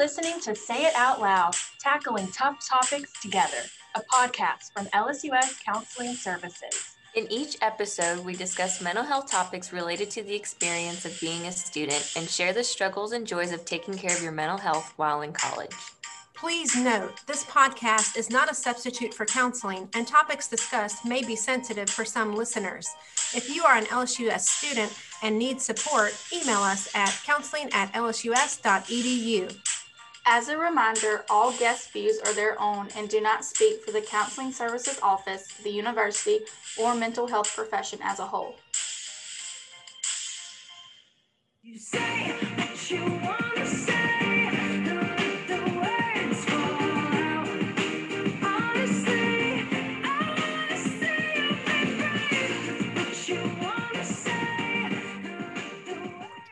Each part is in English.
listening to Say It Out Loud, Tackling Tough Topics Together, a podcast from LSUS Counseling Services. In each episode, we discuss mental health topics related to the experience of being a student and share the struggles and joys of taking care of your mental health while in college. Please note, this podcast is not a substitute for counseling, and topics discussed may be sensitive for some listeners. If you are an LSUS student and need support, email us at counseling at lsus.edu. As a reminder, all guest views are their own and do not speak for the Counseling Services Office, the university, or mental health profession as a whole. You say what you want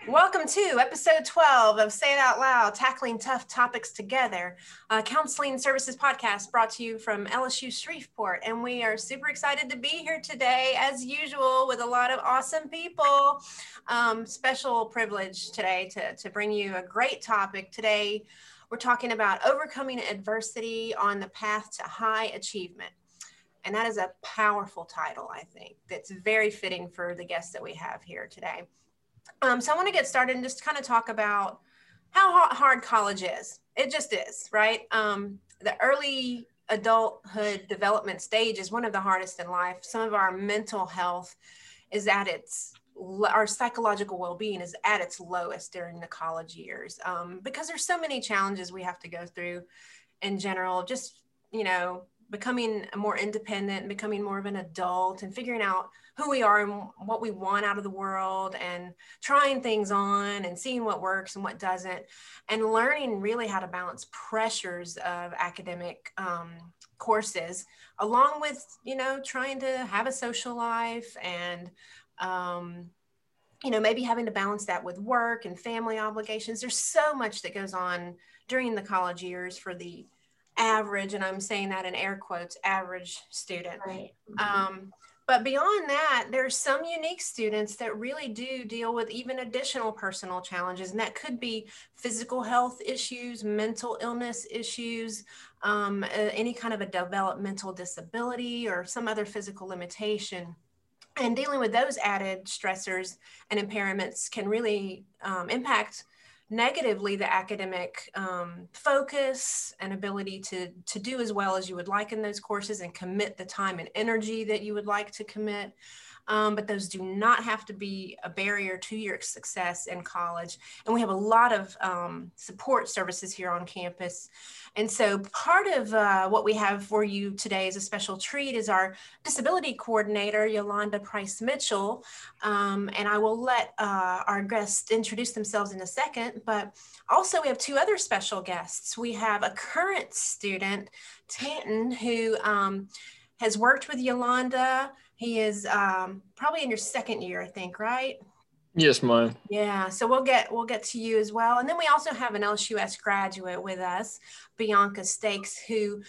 Welcome to episode 12 of Say It Out Loud Tackling Tough Topics Together, a counseling services podcast brought to you from LSU Shreveport. And we are super excited to be here today, as usual, with a lot of awesome people. Um, special privilege today to, to bring you a great topic. Today, we're talking about overcoming adversity on the path to high achievement. And that is a powerful title, I think, that's very fitting for the guests that we have here today. Um, so I want to get started and just kind of talk about how hard college is. It just is, right? Um, the early adulthood development stage is one of the hardest in life. Some of our mental health is at its our psychological well-being is at its lowest during the college years um, because there's so many challenges we have to go through in general just you know becoming more independent becoming more of an adult and figuring out who we are and what we want out of the world and trying things on and seeing what works and what doesn't and learning really how to balance pressures of academic um, courses along with you know trying to have a social life and um, you know maybe having to balance that with work and family obligations there's so much that goes on during the college years for the average and i'm saying that in air quotes average student right. um, but beyond that, there's some unique students that really do deal with even additional personal challenges, and that could be physical health issues, mental illness issues, um, any kind of a developmental disability, or some other physical limitation. And dealing with those added stressors and impairments can really um, impact negatively the academic um, focus and ability to, to do as well as you would like in those courses and commit the time and energy that you would like to commit um, but those do not have to be a barrier to your success in college. And we have a lot of um, support services here on campus. And so part of uh, what we have for you today is a special treat is our disability coordinator, Yolanda Price Mitchell. Um, and I will let uh, our guests introduce themselves in a second, but also we have two other special guests. We have a current student, Tanton, who um, has worked with Yolanda he is um, probably in your second year, I think, right? Yes, ma'am. Yeah, so we'll get we'll get to you as well, and then we also have an LSUS graduate with us, Bianca Stakes, who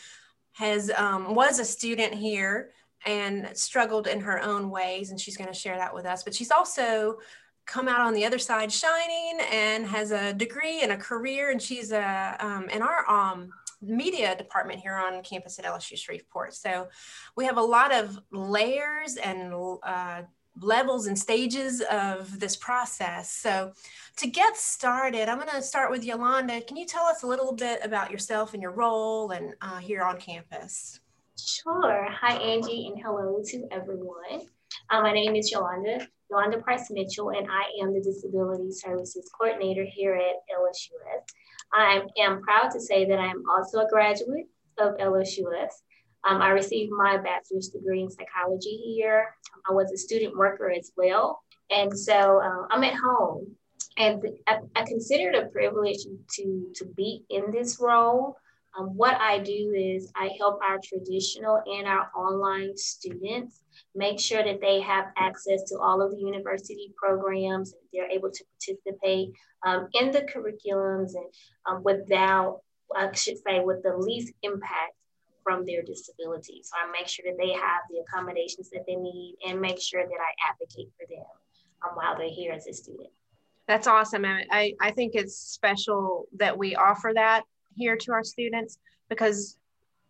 has um, was a student here and struggled in her own ways, and she's going to share that with us. But she's also come out on the other side shining and has a degree and a career, and she's a um, in our um, media department here on campus at LSU Shreveport. So we have a lot of layers and uh, levels and stages of this process. So to get started, I'm going to start with Yolanda. Can you tell us a little bit about yourself and your role and uh, here on campus? Sure. Hi, Angie, and hello to everyone. Uh, my name is Yolanda, Yolanda Price Mitchell, and I am the Disability Services Coordinator here at LSUS. I am proud to say that I am also a graduate of LSUS. Um, I received my bachelor's degree in psychology here. I was a student worker as well. And so uh, I'm at home. And I, I consider it a privilege to, to be in this role. Um, what I do is I help our traditional and our online students make sure that they have access to all of the university programs. They're able to participate um, in the curriculums and um, without, I should say, with the least impact from their disability. So I make sure that they have the accommodations that they need and make sure that I advocate for them um, while they're here as a student. That's awesome. I, I think it's special that we offer that here to our students because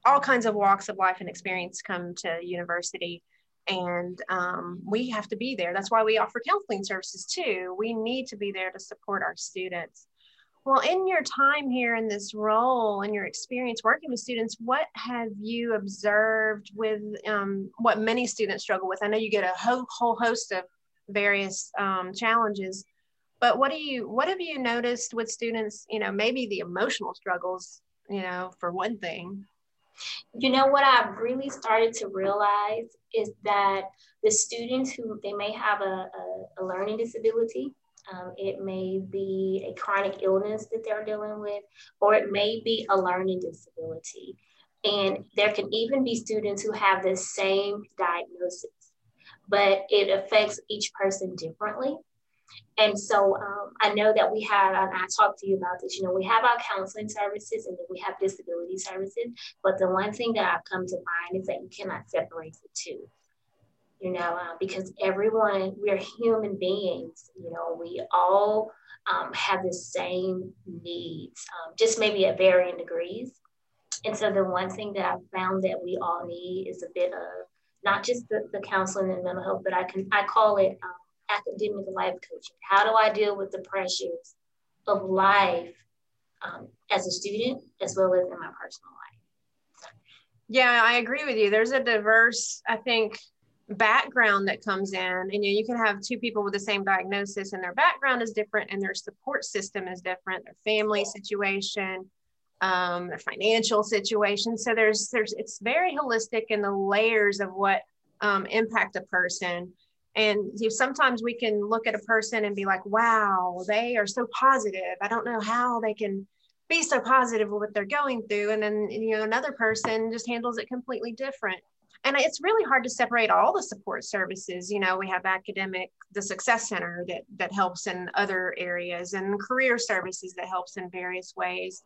all kinds of walks of life and experience come to university and um, we have to be there. That's why we offer counseling services too. We need to be there to support our students. Well, in your time here in this role and your experience working with students, what have you observed with um, what many students struggle with? I know you get a whole, whole host of various um, challenges, but what do you what have you noticed with students? You know, maybe the emotional struggles. You know, for one thing. You know what I've really started to realize is that the students who they may have a, a, a learning disability, um, it may be a chronic illness that they're dealing with, or it may be a learning disability. And there can even be students who have the same diagnosis, but it affects each person differently. And so um, I know that we have, and I talked to you about this, you know, we have our counseling services and then we have disability services. But the one thing that I've come to find is that you cannot separate the two, you know, uh, because everyone, we're human beings, you know, we all um, have the same needs, um, just maybe at varying degrees. And so the one thing that I've found that we all need is a bit of not just the, the counseling and mental health, but I can I call it um, academic life coaching. How do I deal with the pressures of life um, as a student as well as in my personal life? Yeah, I agree with you. There's a diverse, I think, background that comes in and you, know, you can have two people with the same diagnosis and their background is different and their support system is different their family situation um, their financial situation so there's there's it's very holistic in the layers of what um, impact a person and you, sometimes we can look at a person and be like, wow, they are so positive. I don't know how they can be so positive with what they're going through. And then, you know, another person just handles it completely different. And it's really hard to separate all the support services. You know, we have academic, the Success Center that, that helps in other areas, and career services that helps in various ways.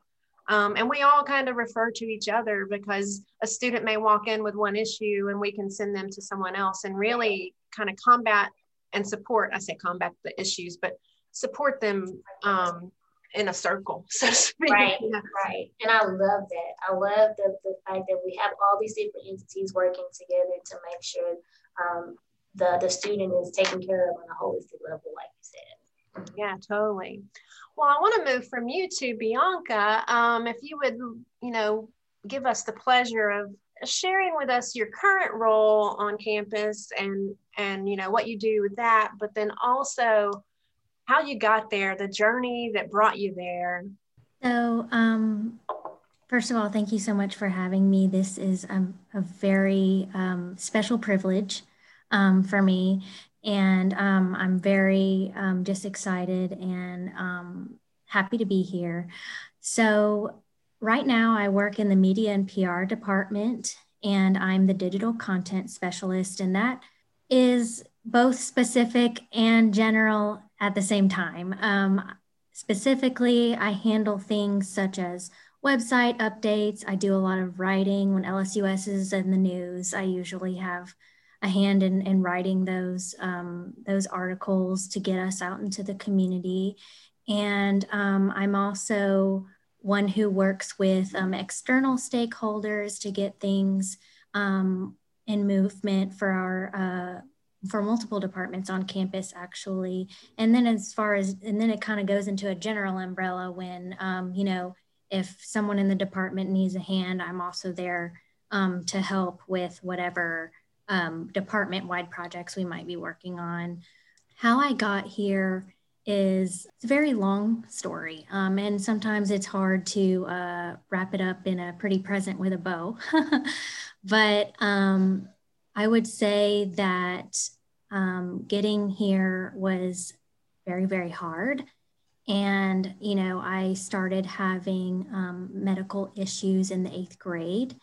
Um, and we all kind of refer to each other because a student may walk in with one issue and we can send them to someone else and really kind of combat and support i say combat the issues but support them um, in a circle so to speak. right right. And i love that. I love the, the fact that we have all these different entities working together to make sure um, the, the student is taken care of on a holistic level like you said yeah totally. Well i want to move from you to bianca um, if you would you know give us the pleasure of sharing with us your current role on campus and and you know what you do with that but then also how you got there the journey that brought you there. So um first of all thank you so much for having me. This is um, a very um, special privilege um, for me and um, i'm very um, just excited and um, happy to be here so right now I work in the media and PR department and I'm the digital content specialist and that is both specific and general at the same time. Um, specifically, I handle things such as website updates. I do a lot of writing when LSUS is in the news. I usually have a hand in, in writing those um, those articles to get us out into the community. And um, I'm also one who works with um, external stakeholders to get things um, in movement for our uh, for multiple departments on campus actually and then as far as and then it kind of goes into a general umbrella when um, you know if someone in the department needs a hand i'm also there um, to help with whatever um, department wide projects we might be working on. How i got here is it's a very long story um, and sometimes it's hard to uh, wrap it up in a pretty present with a bow. But um, i would say that um, getting here was very very hard. And you know i started having um, medical issues in the eighth grade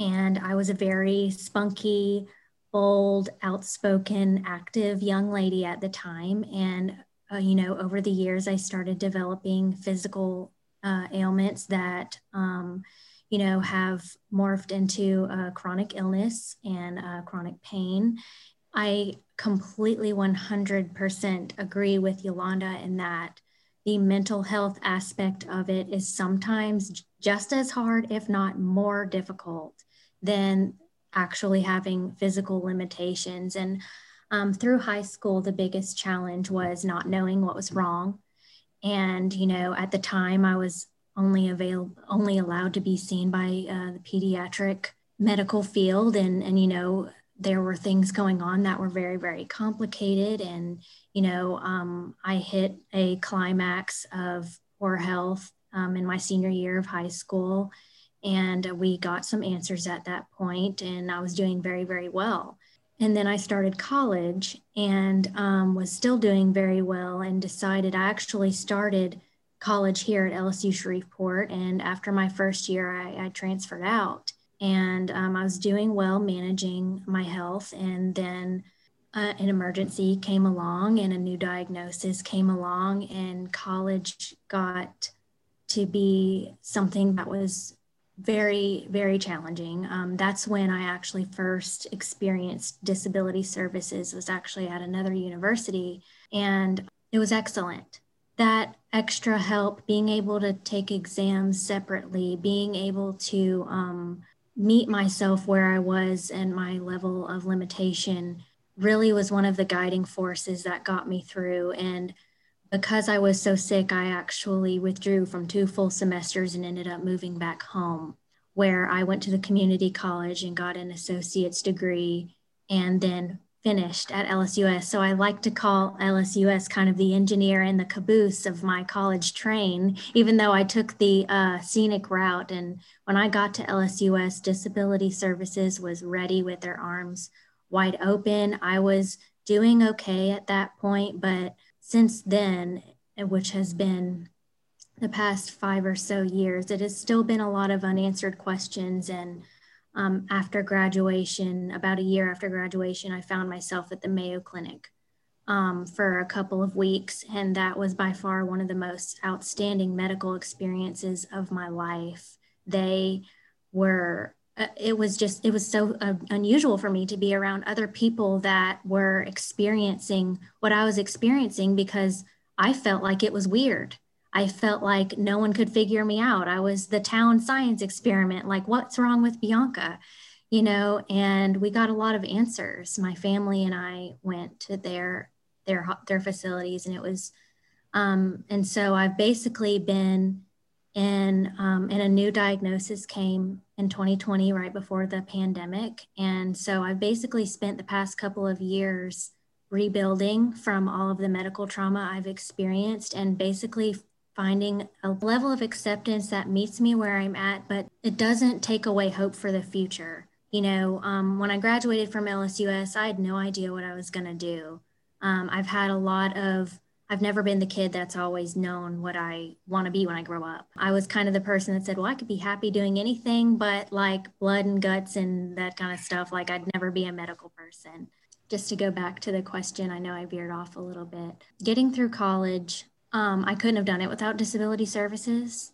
and i was a very spunky bold outspoken active young lady at the time and uh, you know, over the years, I started developing physical uh, ailments that, um, you know, have morphed into a chronic illness and chronic pain. I completely 100% agree with Yolanda in that the mental health aspect of it is sometimes just as hard, if not more difficult, than actually having physical limitations. And um, through high school, the biggest challenge was not knowing what was wrong. And, you know, at the time I was only available, only allowed to be seen by uh, the pediatric medical field. And, and, you know, there were things going on that were very, very complicated. And, you know, um, I hit a climax of poor health um, in my senior year of high school. And we got some answers at that point, and I was doing very, very well. And then I started college and um, was still doing very well and decided I actually started college here at LSU Shreveport. And after my first year, I, I transferred out and um, I was doing well managing my health. And then uh, an emergency came along and a new diagnosis came along, and college got to be something that was very, very challenging. Um, that's when I actually first experienced disability services, was actually at another university, and it was excellent. That extra help, being able to take exams separately, being able to um, meet myself where I was and my level of limitation really was one of the guiding forces that got me through. And because I was so sick, I actually withdrew from two full semesters and ended up moving back home, where I went to the community college and got an associate's degree and then finished at LSUS. So I like to call LSUS kind of the engineer and the caboose of my college train, even though I took the uh, scenic route. And when I got to LSUS, Disability Services was ready with their arms wide open. I was doing okay at that point, but since then, which has been the past five or so years, it has still been a lot of unanswered questions. And um, after graduation, about a year after graduation, I found myself at the Mayo Clinic um, for a couple of weeks. And that was by far one of the most outstanding medical experiences of my life. They were uh, it was just it was so uh, unusual for me to be around other people that were experiencing what i was experiencing because i felt like it was weird. I felt like no one could figure me out. I was the town science experiment like what's wrong with bianca? You know and we got a lot of answers. My family and i went to their their their facilities and it was um, and so i've basically been in um, and a new diagnosis came in 2020 right before the pandemic. And so i've basically spent the past couple of years rebuilding from all of the medical trauma i've experienced and basically finding a level of acceptance that meets me where i'm at but it doesn't take away hope for the future. You know um, when i graduated from lsus i had no idea what i was going to do. Um, i've had a lot of I've never been the kid that's always known what I want to be when I grow up. I was kind of the person that said, well, I could be happy doing anything but like blood and guts and that kind of stuff. Like I'd never be a medical person. Just to go back to the question, I know I veered off a little bit. Getting through college, um, I couldn't have done it without disability services.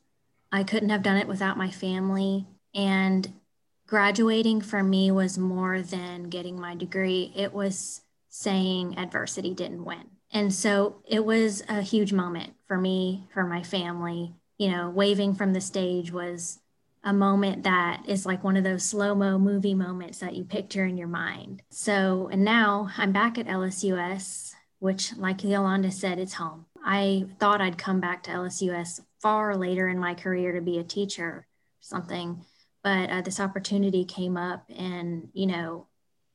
I couldn't have done it without my family. And graduating for me was more than getting my degree, it was saying adversity didn't win and so it was a huge moment for me, for my family. You know, waving from the stage was a moment that is like one of those slow mo movie moments that you picture in your mind. So, and now I'm back at LSUS, which, like Yolanda said, it's home. I thought I'd come back to LSUS far later in my career to be a teacher or something, but uh, this opportunity came up, and, you know,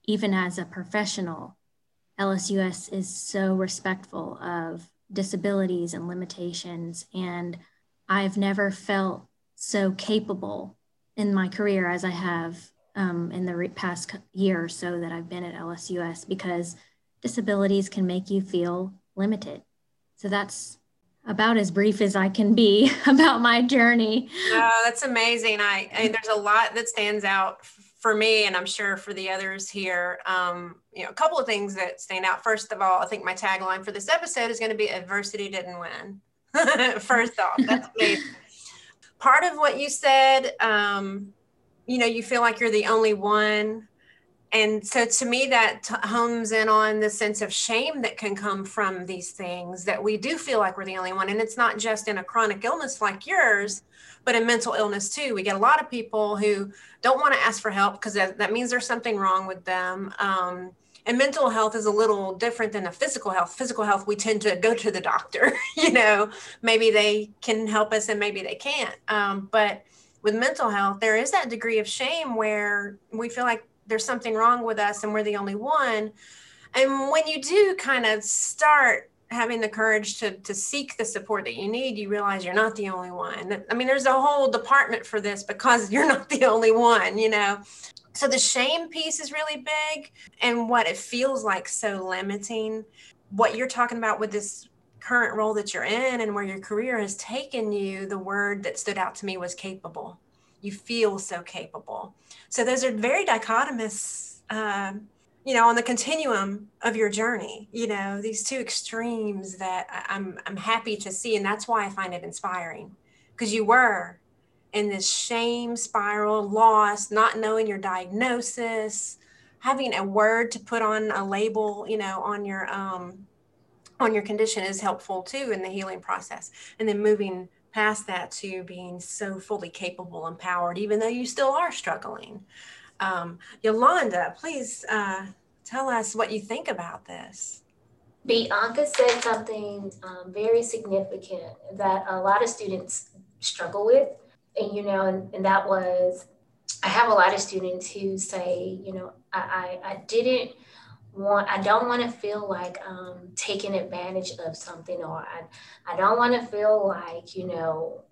even as a professional, LSUS is so respectful of disabilities and limitations. And I've never felt so capable in my career as I have um, in the re- past year or so that I've been at LSUS because disabilities can make you feel limited. So that's about as brief as I can be about my journey. Oh, that's amazing. I, I there's a lot that stands out for me, and I'm sure for the others here, um, you know, a couple of things that stand out. First of all, I think my tagline for this episode is going to be adversity didn't win. First off, that's amazing. Part of what you said, um, you know, you feel like you're the only one. And so to me that t- homes in on the sense of shame that can come from these things that we do feel like we're the only one. And it's not just in a chronic illness like yours but in mental illness too. We get a lot of people who don't want to ask for help because that, that means there's something wrong with them. Um, and mental health is a little different than a physical health. Physical health we tend to go to the doctor you know? Maybe they can help us and maybe they can't. Um, but with mental health there is that degree of shame where we feel like there's something wrong with us and we're the only one. And when you do kind of start having the courage to to seek the support that you need you realize you're not the only one. I mean there's a whole department for this because you're not the only one you know? So the shame piece is really big and what it feels like so limiting. What you're talking about with this current role that you're in and where your career has taken you the word that stood out to me was capable. You feel so capable so those are very dichotomous um, you know on the continuum of your journey you know these two extremes that i'm i'm happy to see and that's why i find it inspiring because you were in this shame spiral, lost, not knowing your diagnosis, having a word to put on a label, you know, on your um, on your condition is helpful too in the healing process. And then moving past that to being so fully capable, and empowered, even though you still are struggling. Um, Yolanda, please uh, tell us what you think about this. Bianca said something um, very significant that a lot of students struggle with and you know, and, and that was I have a lot of students who say, you know, I, I, I didn't want I don't want to feel like um taking advantage of something or I I don't want to feel like, you know,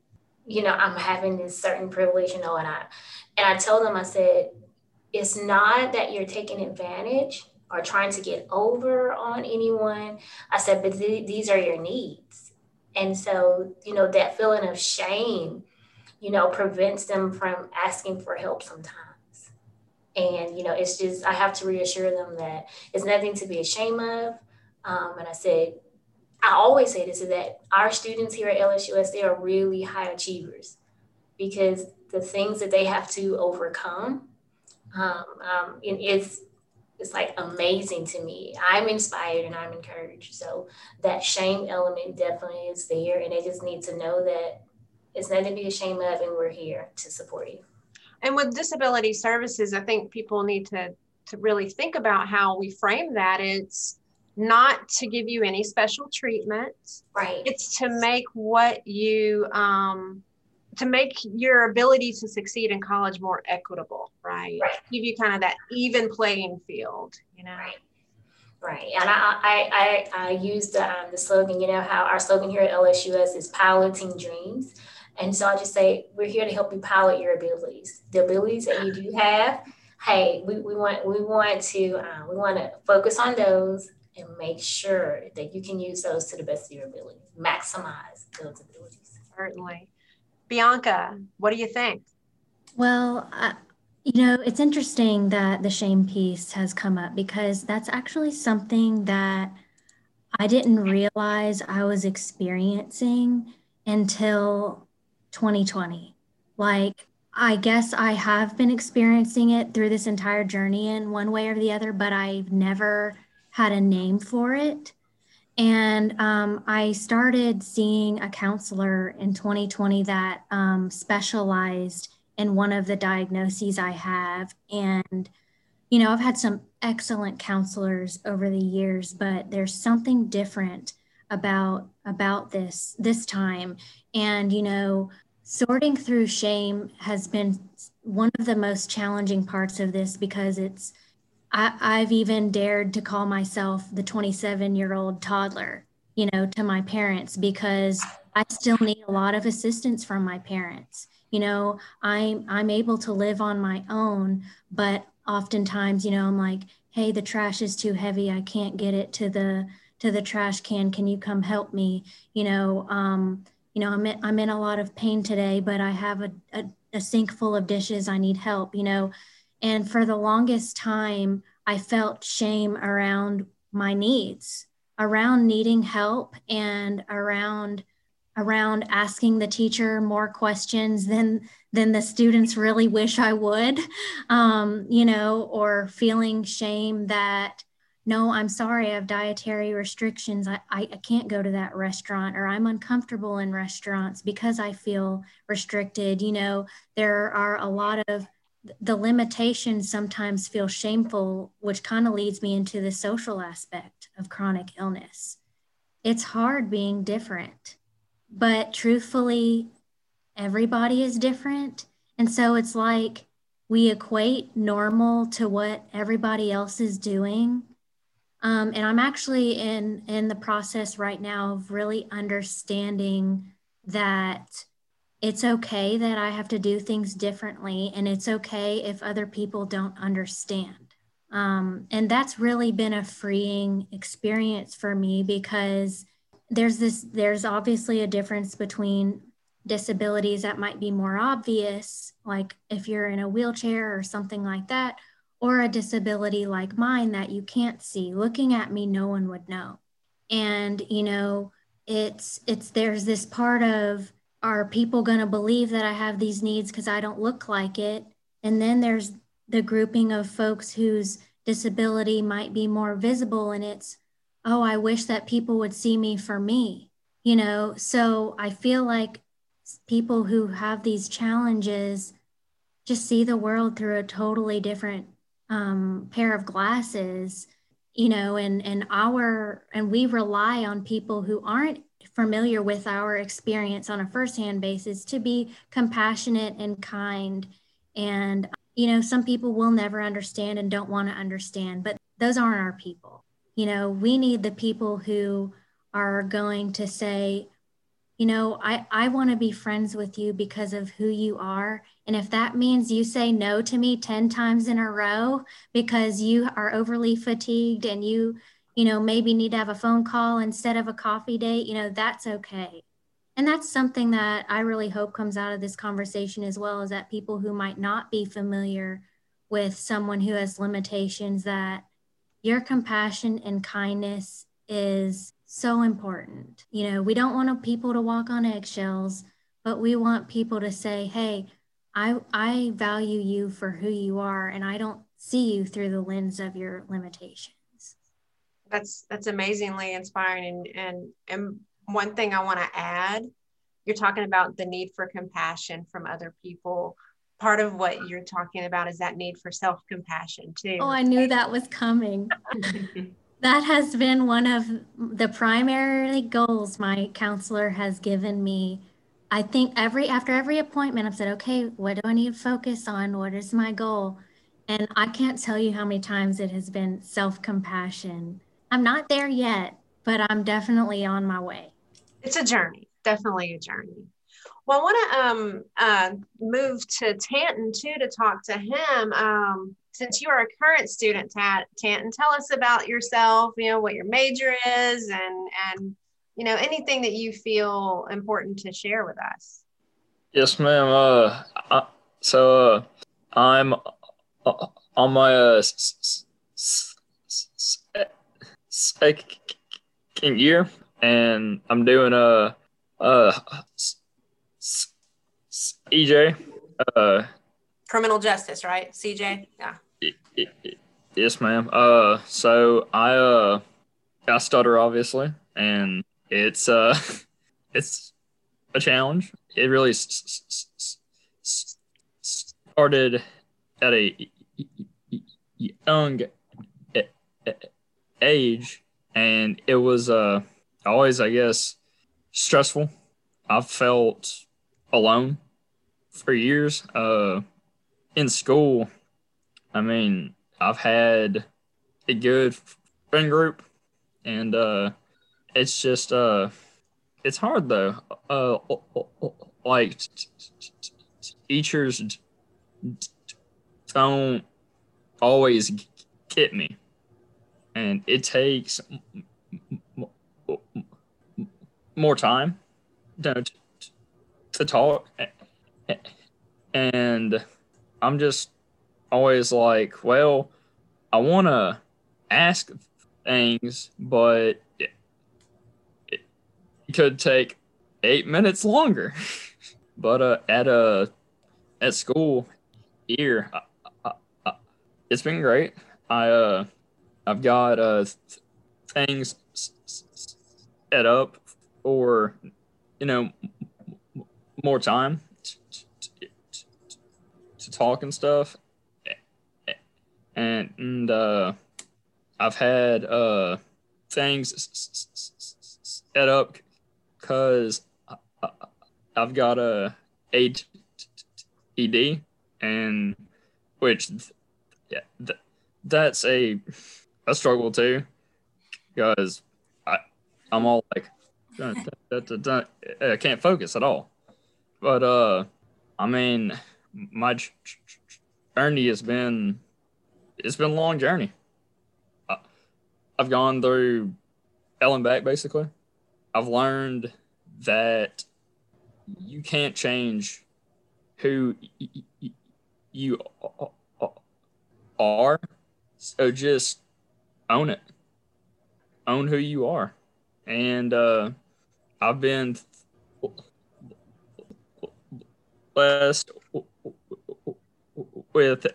you know, I'm having this certain privilege, you know, and I and I told them I said, it's not that you're taking advantage or trying to get over on anyone. I said, but th- these are your needs. And so, you know, that feeling of shame you know, prevents them from asking for help sometimes. And, you know, it's just, I have to reassure them that it's nothing to be ashamed of. Um, and I said, I always say this is that our students here at LSUS, they are really high achievers because the things that they have to overcome, um, um, it's, it's like amazing to me. I'm inspired and I'm encouraged. So that shame element definitely is there. And they just need to know that it's nothing to be ashamed of, and we're here to support you. And with disability services, I think people need to to really think about how we frame that. It's not to give you any special treatment. Right. It's to make what you um, to make your ability to succeed in college more equitable, right? right. Give you kind of that even playing field, you know. Right. Right, and I I I, I used the, um, the slogan. You know how our slogan here at LSUS is piloting dreams. And so I just say, we're here to help you pilot your abilities. The abilities that you do have, hey, we, we want we want to uh, we want to focus on those and make sure that you can use those to the best of your ability. Maximize those abilities. Certainly. Bianca, what do you think? Well, uh, you know, it's interesting that the shame piece has come up because that's actually something that I didn't realize I was experiencing until 2020. Like, I guess I have been experiencing it through this entire journey in one way or the other, but I've never had a name for it. And um, I started seeing a counselor in 2020 that um, specialized in one of the diagnoses I have. And, you know, I've had some excellent counselors over the years, but there's something different about about this this time and you know sorting through shame has been one of the most challenging parts of this because it's I, have even dared to call myself the 27 year old toddler you know to my parents because i still need a lot of assistance from my parents. You know i'm i'm able to live on my own but oftentimes you know i'm like hey the trash is too heavy. I can't get it to the to the trash can. Can you come help me? You know um, you know i'm in, i'm in a lot of pain today but i have a, a, a sink full of dishes. I need help you know? And for the longest time i felt shame around my needs around needing help and around around asking the teacher more questions than than the students really wish I would, um, you know, or feeling shame that no, I'm sorry, I have dietary restrictions. I, I, I, can't go to that restaurant, or I'm uncomfortable in restaurants because I feel restricted. You know, there are a lot of the limitations sometimes feel shameful, which kind of leads me into the social aspect of chronic illness. It's hard being different, but truthfully, everybody is different. And so it's like we equate normal to what everybody else is doing. Um, and I'm actually in in the process right now of really understanding that it's okay that I have to do things differently, and it's okay if other people don't understand. Um, and that's really been a freeing experience for me because there's this there's obviously a difference between disabilities that might be more obvious like if you're in a wheelchair or something like that or a disability like mine that you can't see looking at me no one would know and you know it's it's there's this part of are people going to believe that I have these needs because I don't look like it? And then there's the grouping of folks whose disability might be more visible and it's, oh, I wish that people would see me for me, you know? So I feel like people who have these challenges just see the world through a totally different um, pair of glasses you know and and our and we rely on people who aren't familiar with our experience on a firsthand basis to be compassionate and kind. And, you know, some people will never understand and don't want to understand, but those aren't our people. You know, we need the people who are going to say, you know, I, I want to be friends with you because of who you are. And if that means you say no to me 10 times in a row because you are overly fatigued and you you know, maybe need to have a phone call instead of a coffee date, you know, that's okay. And that's something that I really hope comes out of this conversation as well is that people who might not be familiar with someone who has limitations that your compassion and kindness is so important. You know, we don't want people to walk on eggshells, but we want people to say, "Hey, I I value you for who you are and I don't see you through the lens of your limitations. that's that's amazingly inspiring and and and one thing i want to add you're talking about the need for compassion from other people. Part of what you're talking about is that need for self-compassion too. Oh i knew that was coming. That has been one of the primary goals my counselor has given me i think every after every appointment i've said okay what do i need to focus on what is my goal and i can't tell you how many times it has been self-compassion I'm not there yet, but I'm definitely on my way. It's a journey, definitely a journey. Well, I want to um, uh, move to Tanton too to talk to him. Um, since you are a current student, Tanton, tell us about yourself. You know what your major is, and and you know anything that you feel important to share with us. Yes, ma'am. Uh, I, so uh, I'm uh, on my uh, s- s- s- second year, and I'm doing a uh, EJ. Uh, Criminal justice, right? CJ. Yeah. Yes, ma'am. Uh, so I uh, I stutter obviously, and it's uh, it's a challenge. It really started at a young age, and it was uh, always, I guess, stressful. I felt alone for years. Uh, in school, I mean, I've had a good friend group, and uh, it's just uh, it's hard though. Uh, like teachers don't always get me and it takes more time to, to talk and i'm just always like well i want to ask things but could take eight minutes longer. but uh, at uh, at school here, uh, uh, it's been great. I uh, I've got uh things set up for you know more time to talk and stuff and, and uh i've had uh things set up because i've got a ADD and which yeah th- that's a a struggle too because I I'm all like I can't focus at all. But uh, I mean, my journey has been it's been a long journey. I've gone through hell and back basically. I've learned that you can't change who you are. So just own it. Own who you are. And uh, I've been blessed with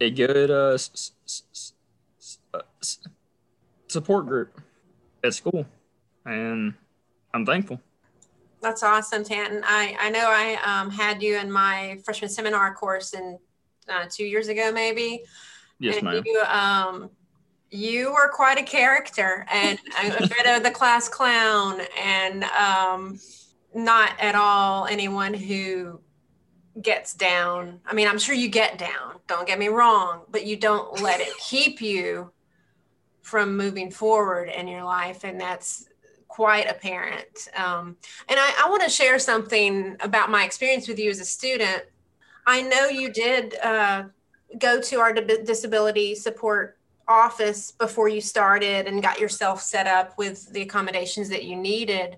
a good uh, support group at school, and I'm thankful. That's awesome, Tanton. I, I know I um, had you in my freshman seminar course in uh, two years ago, maybe. Yes, and ma'am. You, um, you were quite a character and a bit of the class clown, and um, not at all anyone who gets down. I mean, I'm sure you get down, don't get me wrong, but you don't let it keep you from moving forward in your life. And that's quite apparent. Um, and I, I want to share something about my experience with you as a student. I know you did uh, go to our disability support office before you started and got yourself set up with the accommodations that you needed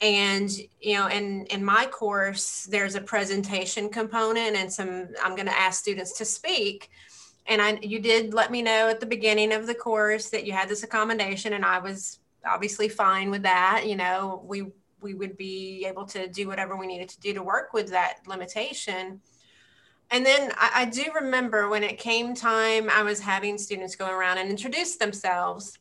and you know in in my course there's a presentation component and some i'm going to ask students to speak and i you did let me know at the beginning of the course that you had this accommodation and i was obviously fine with that you know we we would be able to do whatever we needed to do to work with that limitation. And then I, I do remember when it came time i was having students go around and introduce themselves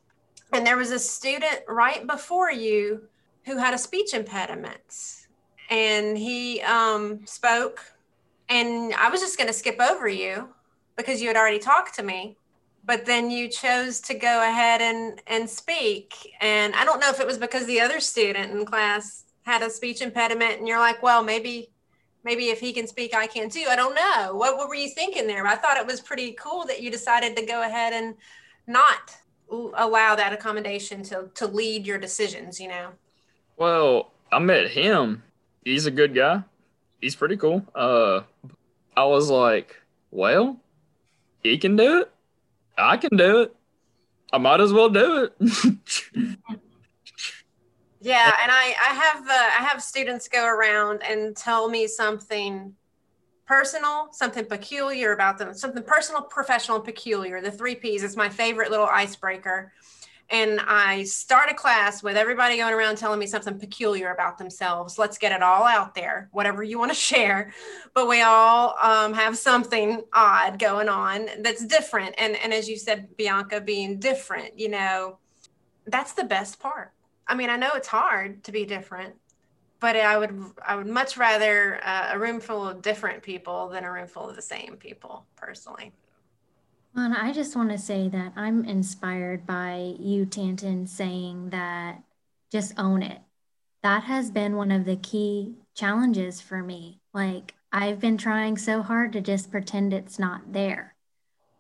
and there was a student right before you who had a speech impediment. And he um, spoke and i was just going to skip over you because you had already talked to me but then you chose to go ahead and and speak and i don't know if it was because the other student in class had a speech impediment and you're like well maybe maybe if he can speak i can too i don't know what, what were you thinking there i thought it was pretty cool that you decided to go ahead and not allow that accommodation to to lead your decisions you know well, I met him. He's a good guy. He's pretty cool. Uh, I was like, well, he can do it. I can do it. I might as well do it. yeah, and I I have uh, I have students go around and tell me something personal, something peculiar about them, something personal, professional, peculiar. The three P's is my favorite little icebreaker and I start a class with everybody going around telling me something peculiar about themselves. Let's get it all out there, whatever you want to share. But we all um, have something odd going on that's different. And, and as you said, Bianca, being different, you know, that's the best part. I mean, I know it's hard to be different, but I would I would much rather uh, a room full of different people than a room full of the same people, personally. Well, I just want to say that I'm inspired by you, Tanton, saying that just own it. That has been one of the key challenges for me. Like, I've been trying so hard to just pretend it's not there.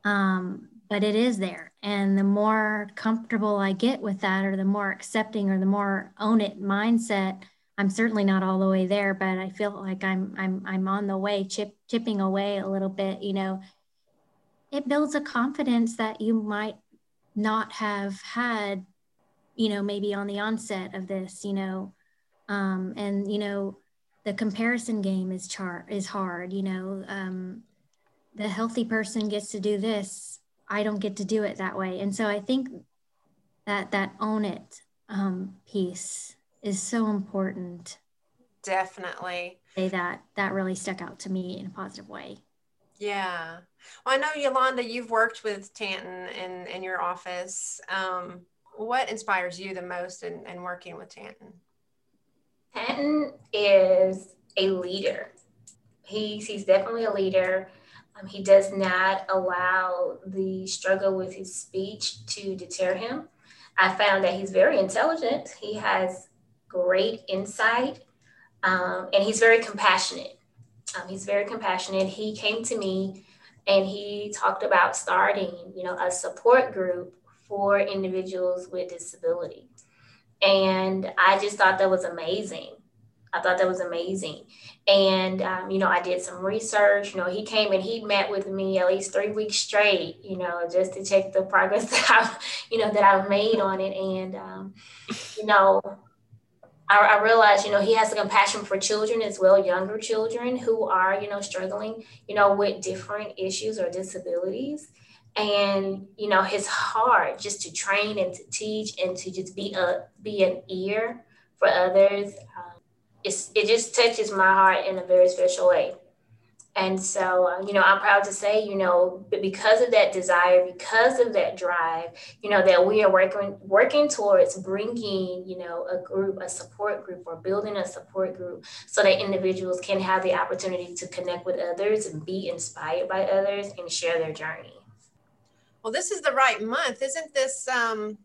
Um, but it is there. And the more comfortable I get with that, or the more accepting, or the more own it mindset, I'm certainly not all the way there, but I feel like I'm I'm I'm on the way, chip chipping away a little bit, you know, it builds a confidence that you might not have had you know maybe on the onset of this you know um, and you know the comparison game is char is hard you know um, the healthy person gets to do this i don't get to do it that way and so i think that that own it um, piece is so important. Definitely. Say that that really stuck out to me in a positive way. Yeah. Well, I know Yolanda, you've worked with Tanton in, in your office. Um, what inspires you the most in, in working with Tanton? Tanton is a leader. He's, he's definitely a leader. Um, he does not allow the struggle with his speech to deter him. I found that he's very intelligent. He has great insight, um, and he's very compassionate. Um, he's very compassionate. He came to me and he talked about starting, you know, a support group for individuals with disability. And I just thought that was amazing. I thought that was amazing. And, um, you know, I did some research. You know, he came and he met with me at least three weeks straight, you know, just to check the progress that I've, you know, that I've made on it. And, um, you know, I, I realized, you know, he has a compassion for children as well, younger children who are, you know, struggling, you know, with different issues or disabilities. And, you know, his heart just to train and to teach and to just be a be an ear for others. Um, it's, it just touches my heart in a very special way. And so, uh, you know, I'm proud to say, you know, because of that desire, because of that drive, you know, that we are working working towards bringing, you know, a group, a support group, or building a support group, so that individuals can have the opportunity to connect with others and be inspired by others and share their journey. Well, this is the right month, isn't this? Um,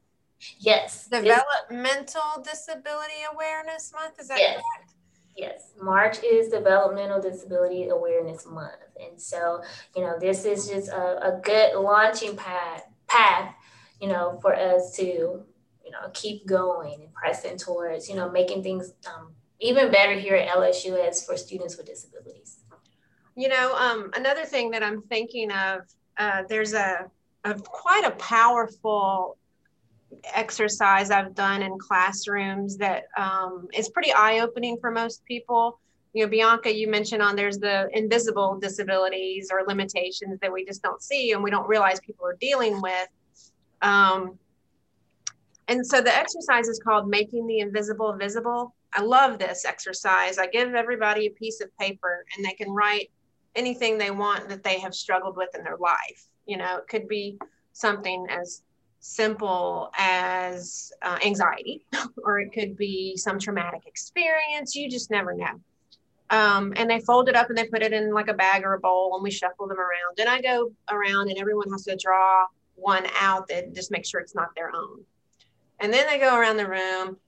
yes, developmental disability awareness month. Is that yes. correct? Yes, March is Developmental Disability Awareness Month. And so, you know, this is just a, a good launching pad, path, you know, for us to, you know, keep going and pressing towards, you know, making things um, even better here at LSUS for students with disabilities. You know, um, another thing that I'm thinking of, uh, there's a, a quite a powerful exercise I've done in classrooms that um, is pretty eye opening for most people. You know, Bianca, you mentioned on there's the invisible disabilities or limitations that we just don't see and we don't realize people are dealing with. Um, and so the exercise is called Making the Invisible Visible. I love this exercise. I give everybody a piece of paper and they can write anything they want that they have struggled with in their life. You know, it could be something as simple as uh, anxiety, or it could be some traumatic experience. You just never know. Um, and they fold it up and they put it in like a bag or a bowl and we shuffle them around. And I go around and everyone has to draw one out that just makes sure it's not their own. And then they go around the room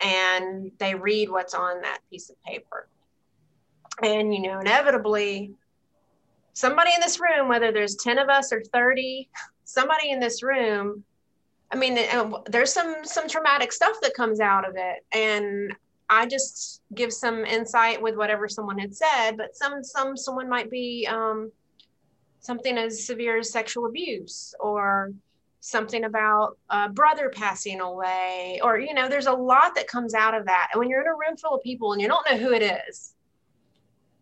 and they read what's on that piece of paper. And, you know, inevitably, somebody in this room, whether there's 10 of us or 30, somebody in this room I mean, there's some some traumatic stuff that comes out of it, and I just give some insight with whatever someone had said. But some some someone might be um, something as severe as sexual abuse, or something about a brother passing away, or you know, there's a lot that comes out of that. And when you're in a room full of people and you don't know who it is,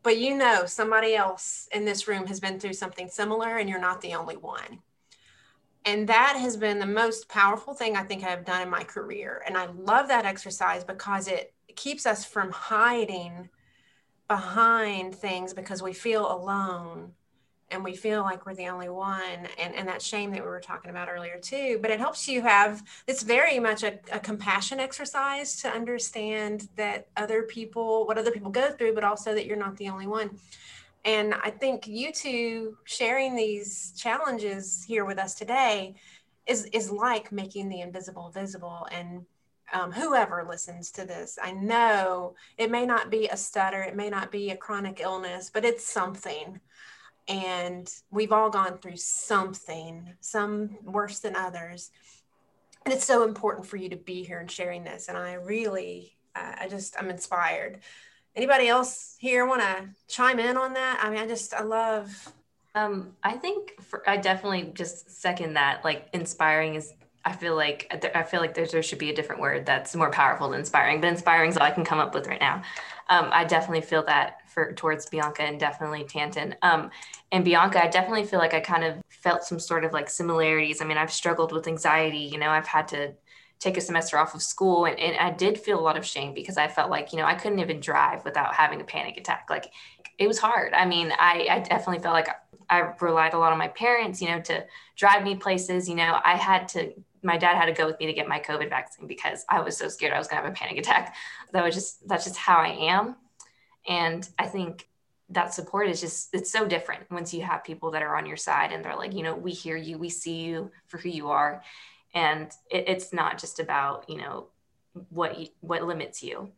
but you know somebody else in this room has been through something similar, and you're not the only one and that has been the most powerful thing I think I've done in my career. And I love that exercise because it keeps us from hiding behind things because we feel alone and we feel like we're the only one and, and that shame that we were talking about earlier too but it helps you have it's very much a, a compassion exercise to understand that other people what other people go through but also that you're not the only one and I think you two sharing these challenges here with us today is, is like making the invisible visible. And um, whoever listens to this, I know it may not be a stutter, it may not be a chronic illness, but it's something. And we've all gone through something, some worse than others. And it's so important for you to be here and sharing this. And I really, uh, I just, I'm inspired anybody else here want to chime in on that? I mean, I just, I love. Um, I think for, I definitely just second that. Like, inspiring is. I feel like I feel like there should be a different word that's more powerful than inspiring. But inspiring is all I can come up with right now. Um, I definitely feel that for towards Bianca and definitely Tanton. Um, and Bianca, I definitely feel like I kind of felt some sort of like similarities. I mean, I've struggled with anxiety. You know, I've had to take a semester off of school. And, and I did feel a lot of shame because I felt like, you know, I couldn't even drive without having a panic attack. Like it was hard. I mean, I, I definitely felt like I relied a lot on my parents, you know, to drive me places. You know, I had to, my dad had to go with me to get my COVID vaccine because I was so scared I was going to have a panic attack. That was just, that's just how I am. And I think that support is just, it's so different once you have people that are on your side and they're like, you know, we hear you, we see you for who you are. And it, it's not just about, you know, what, you, what limits you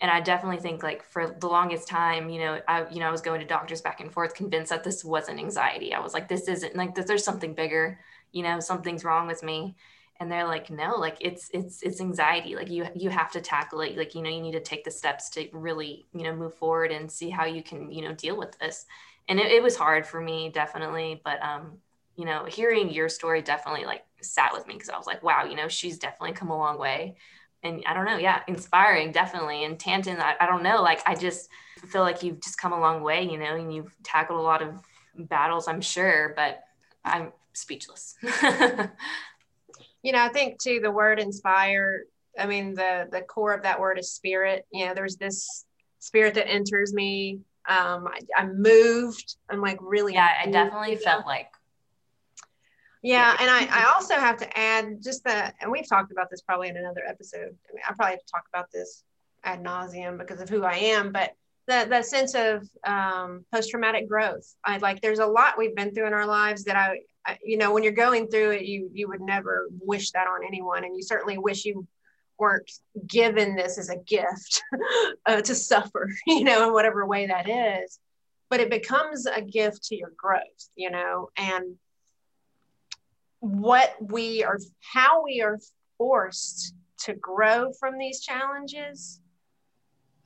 and I definitely think like for the longest time, you know, I you know I was going to doctors back and forth, convinced that this wasn't anxiety. I was like, this isn't like there's something bigger, you know, something's wrong with me. And they're like, no, like it's it's it's anxiety. Like you you have to tackle it. Like you know, you need to take the steps to really you know move forward and see how you can you know deal with this. And it, it was hard for me, definitely. But um, you know, hearing your story definitely like sat with me because I was like, wow, you know, she's definitely come a long way and I don't know, yeah, inspiring, definitely. And Tanton, I, I don't know, like I just feel like you've just come a long way, you know, and you've tackled a lot of battles, I'm sure, but I'm speechless. you know, I think too the word inspire, I mean, the the core of that word is spirit. You know, there's this spirit that enters me. Um, I, I'm moved. I'm like really. Yeah, I definitely felt like yeah, and I, I also have to add just that, and we've talked about this probably in another episode. I mean, I probably have to talk about this ad nauseum because of who I am, but that that sense of um, post traumatic growth. I like there's a lot we've been through in our lives that I, I, you know, when you're going through it, you you would never wish that on anyone, and you certainly wish you weren't given this as a gift uh, to suffer, you know, in whatever way that is. But it becomes a gift to your growth, you know, and what we are, how we are forced to grow from these challenges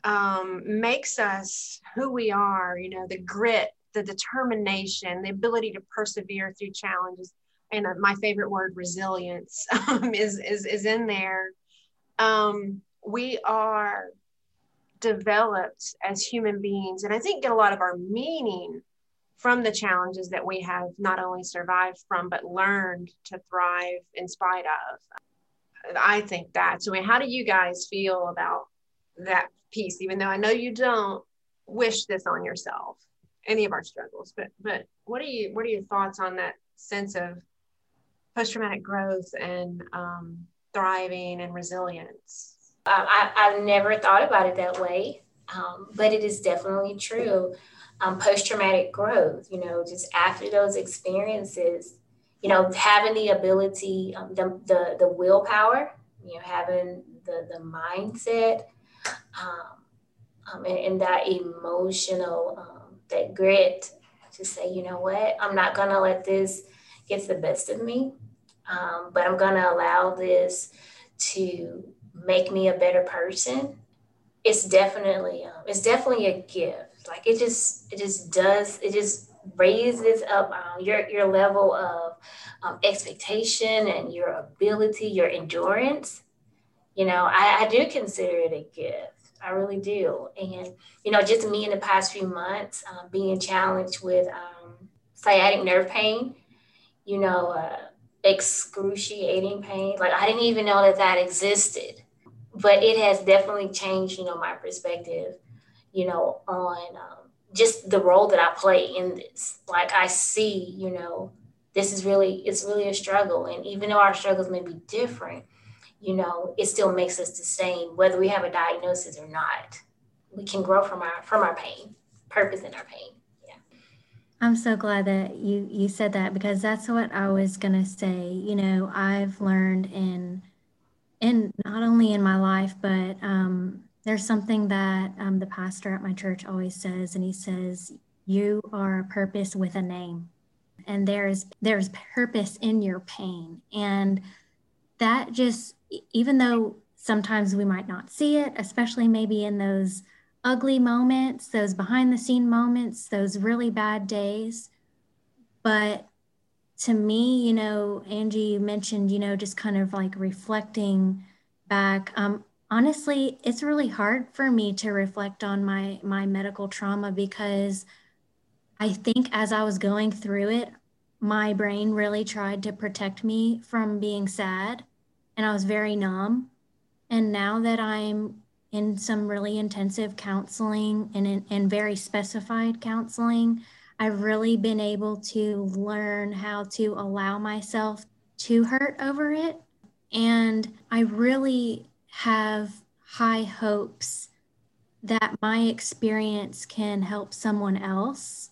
um, makes us who we are, you know, the grit, the determination, the ability to persevere through challenges. And uh, my favorite word, resilience, um, is, is, is in there. Um, we are developed as human beings, and I think get a lot of our meaning from the challenges that we have not only survived from, but learned to thrive in spite of. I think that. So, how do you guys feel about that piece? Even though I know you don't wish this on yourself, any of our struggles, but but what are you? What are your thoughts on that sense of post traumatic growth and um, thriving and resilience? Uh, I, I've never thought about it that way, um, but it is definitely true um, post traumatic growth, you know, just after those experiences, you know, having the ability, um, the, the, the willpower, you know, having the, the mindset, um, um, and, and, that emotional, um, that grit to say, you know what, I'm not going to let this get the best of me, um, but I'm going to allow this to make me a better person. It's definitely, it's definitely a gift like it just it just does it just raises up um, your your level of um, expectation and your ability, your endurance. You know, I, I do consider it a gift. I really do. And you know, just me in the past few months, um, being challenged with um, sciatic nerve pain. You know, uh, excruciating pain. Like I didn't even know that that existed, but it has definitely changed. You know, my perspective you know, on um, just the role that I play in this. Like I see, you know, this is really, it's really a struggle. And even though our struggles may be different, you know, it still makes us the same, whether we have a diagnosis or not. We can grow from our from our pain, purpose in our pain. Yeah. I'm so glad that you you said that because that's what I was gonna say. You know, I've learned in in not only in my life, but um, there's something that um, the pastor at my church always says, and he says, "You are a purpose with a name, and there's there's purpose in your pain." And that just, even though sometimes we might not see it, especially maybe in those ugly moments, those behind the scene moments, those really bad days, but to me, you know, Angie, you mentioned, you know, just kind of like reflecting back. Um, honestly, it's really hard for me to reflect on my my medical trauma because I think as I was going through it, my brain really tried to protect me from being sad and I was very numb. And now that I'm in some really intensive counseling and, and very specified counseling, I've really been able to learn how to allow myself to hurt over it. And I really have high hopes that my experience can help someone else.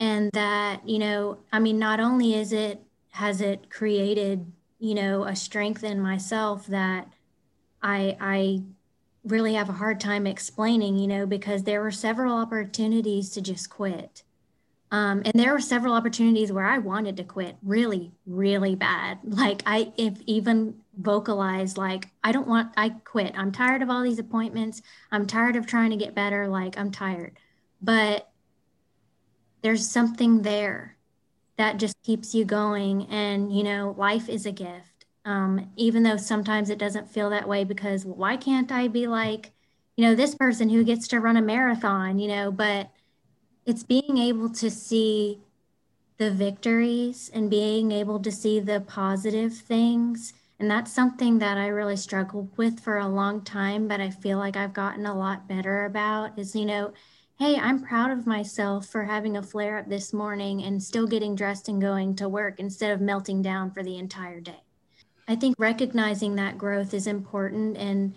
And that, you know, I mean, not only is it, has it created, you know, a strength in myself that I, I really have a hard time explaining, you know, because there were several opportunities to just quit. Um, and there were several opportunities where I wanted to quit really, really bad. Like I if even vocalized like I don't want I quit. I'm tired of all these appointments. I'm tired of trying to get better. Like I'm tired. But there's something there that just keeps you going. And you know, life is a gift. Um, even though sometimes it doesn't feel that way because well, why can't I be like, you know, this person who gets to run a marathon, you know, but it's being able to see the victories and being able to see the positive things. And that's something that I really struggled with for a long time, but I feel like I've gotten a lot better about is, you know, hey, I'm proud of myself for having a flare up this morning and still getting dressed and going to work instead of melting down for the entire day. I think recognizing that growth is important and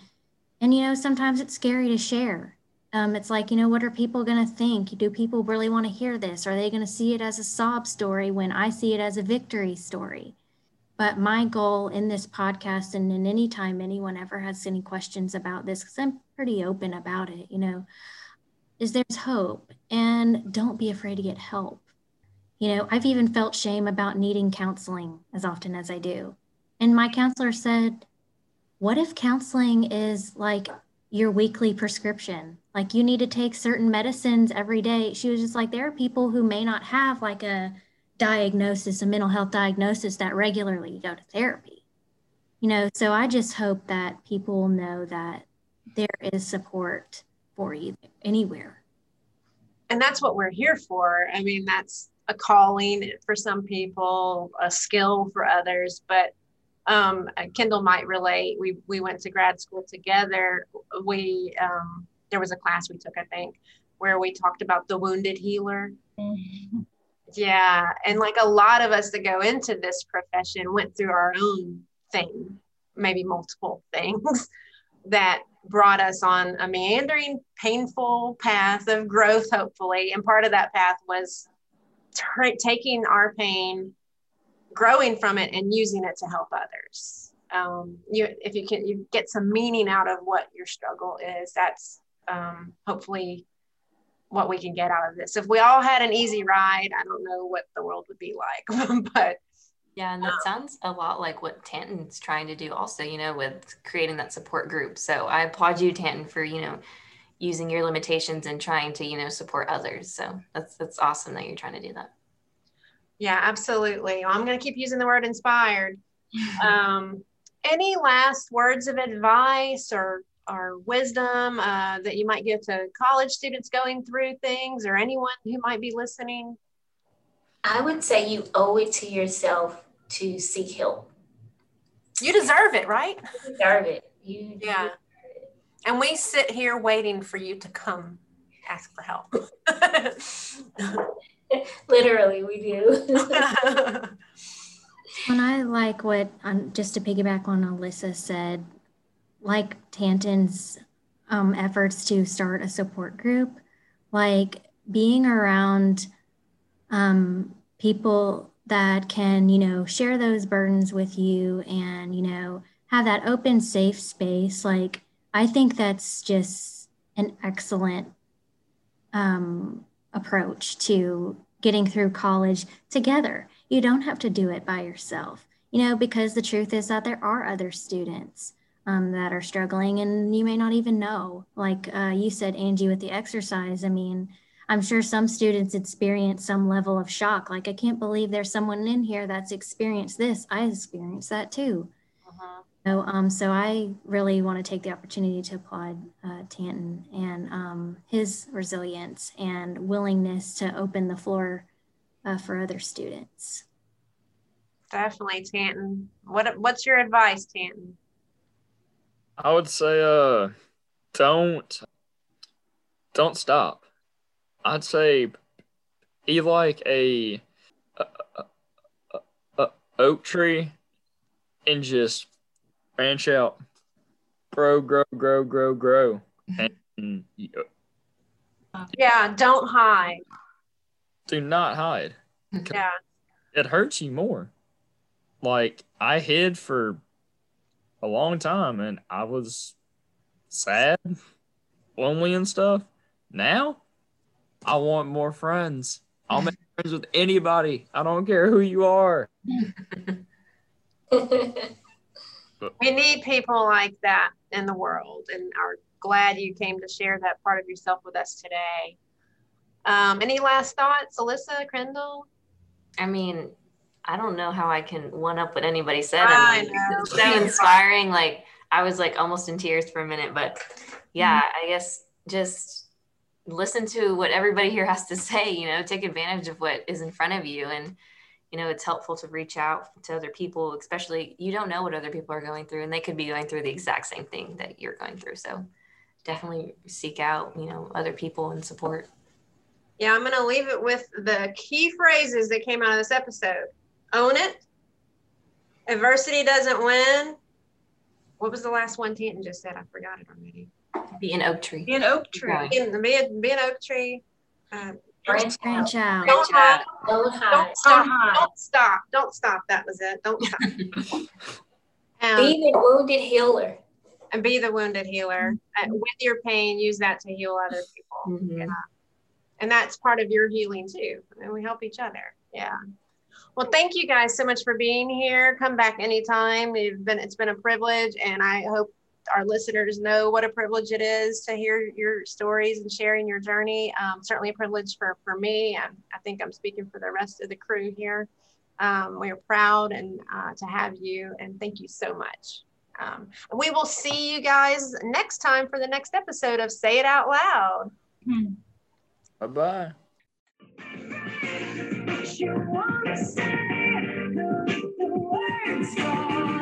and you know sometimes it's scary to share um, it's like, you know, what are people going to think? Do people really want to hear this? Are they going to see it as a sob story when I see it as a victory story? But my goal in this podcast, and in any time anyone ever has any questions about this, because I'm pretty open about it, you know, is there's hope and don't be afraid to get help. You know, I've even felt shame about needing counseling as often as I do. And my counselor said, What if counseling is like your weekly prescription. Like you need to take certain medicines every day. She was just like, there are people who may not have like a diagnosis, a mental health diagnosis that regularly go to therapy. You know, so I just hope that people know that there is support for you anywhere. And that's what we're here for. I mean, that's a calling for some people, a skill for others, but um, Kendall might relate. We we went to grad school together. We um, there was a class we took, I think, where we talked about the wounded healer. Mm-hmm. Yeah, and like a lot of us that go into this profession went through our own thing, maybe multiple things that brought us on a meandering, painful path of growth, hopefully. And part of that path was t- taking our pain growing from it and using it to help others. Um, you, if you can, you get some meaning out of what your struggle is. That's um, hopefully what we can get out of this. If we all had an easy ride, I don't know what the world would be like, but yeah, and that um, sounds a lot like what Tanton's trying to do also, you know, with creating that support group. So I applaud you, Tanton, for, you know, using your limitations and trying to, you know, support others. So that's that's awesome that you're trying to do that. Yeah, absolutely. Well, I'm going to keep using the word inspired. Um, any last words of advice or or wisdom uh, that you might give to college students going through things or anyone who might be listening? I would say you owe it to yourself to seek help. You deserve it, right? You deserve it. You yeah. It. And we sit here waiting for you to come ask for help. Literally, we do. when I like what, um, just to piggyback on Alyssa said, like Tanton's um, efforts to start a support group, like being around um, people that can, you know, share those burdens with you and, you know, have that open, safe space. Like, I think that's just an excellent um, approach to getting through college together. You don't have to do it by yourself, you know, because the truth is that there are other students um, that are struggling and you may not even know. Like uh, you said, Angie, with the exercise, I mean, I'm sure some students experience some level of shock. Like, I can't believe there's someone in here that's experienced this. I experienced that too. So, um, so I really want to take the opportunity to applaud uh, Tanton and um, his resilience and willingness to open the floor uh, for other students. Definitely, Tanton. What what's your advice, Tanton? I would say uh don't don't stop. I'd say be like a, a, a, a oak tree and just branch out, grow, grow, grow, grow, grow, and Yeah, don't hide. do not hide. Yeah. It hurts you more. Like I hid for a long time, and I was sad, lonely, and stuff. Now, I want more friends. I'll make friends with anybody. I don't care who you are. We need people like that in the world and are glad you came to share that part of yourself with us today. Um, any last thoughts, Alyssa, Kendall? I mean, I don't know how I can one up what anybody said. I mean, it's so inspiring. Like I was like almost in tears for a minute, but yeah, mm-hmm. I guess just listen to what everybody here has to say. You know, take advantage of what is in front of you, and you know, it's helpful to reach out to other people, especially you don't know what other people are going through, and they could be going through the exact same thing that you're going through. So definitely seek out, you know, other people and support. Yeah, I'm going to leave it with the key phrases that came out of this episode own it, adversity doesn't win. What was the last one Tanton just said? I forgot it already. Be an oak tree. Be an oak tree. Right. Be an, be a- be an oak tree. Uh, Branch out. Branch out. don't hide. Don't hide. Don't stop. hide. Don't stop. Don't stop. That was it. Don't stop. Um, Be the wounded healer. and be the wounded healer. Uh, with your pain, use that to heal other people. Mhm. Yeah. And that's part of your healing too. And we help each other. Yeah. Well, thank you guys so much for being here. Come back anytime. You've been it's been a privilege and I hope our listeners know what a privilege it is to hear your stories and sharing your journey. Um, certainly a privilege for, for me. And I think I'm speaking for the rest of the crew here. Um, we are proud and uh, to have you and thank you so much. Um, we will see you guys next time for the next episode of Say It Out Loud. Bye bye. But you wanna say the, the words wrong.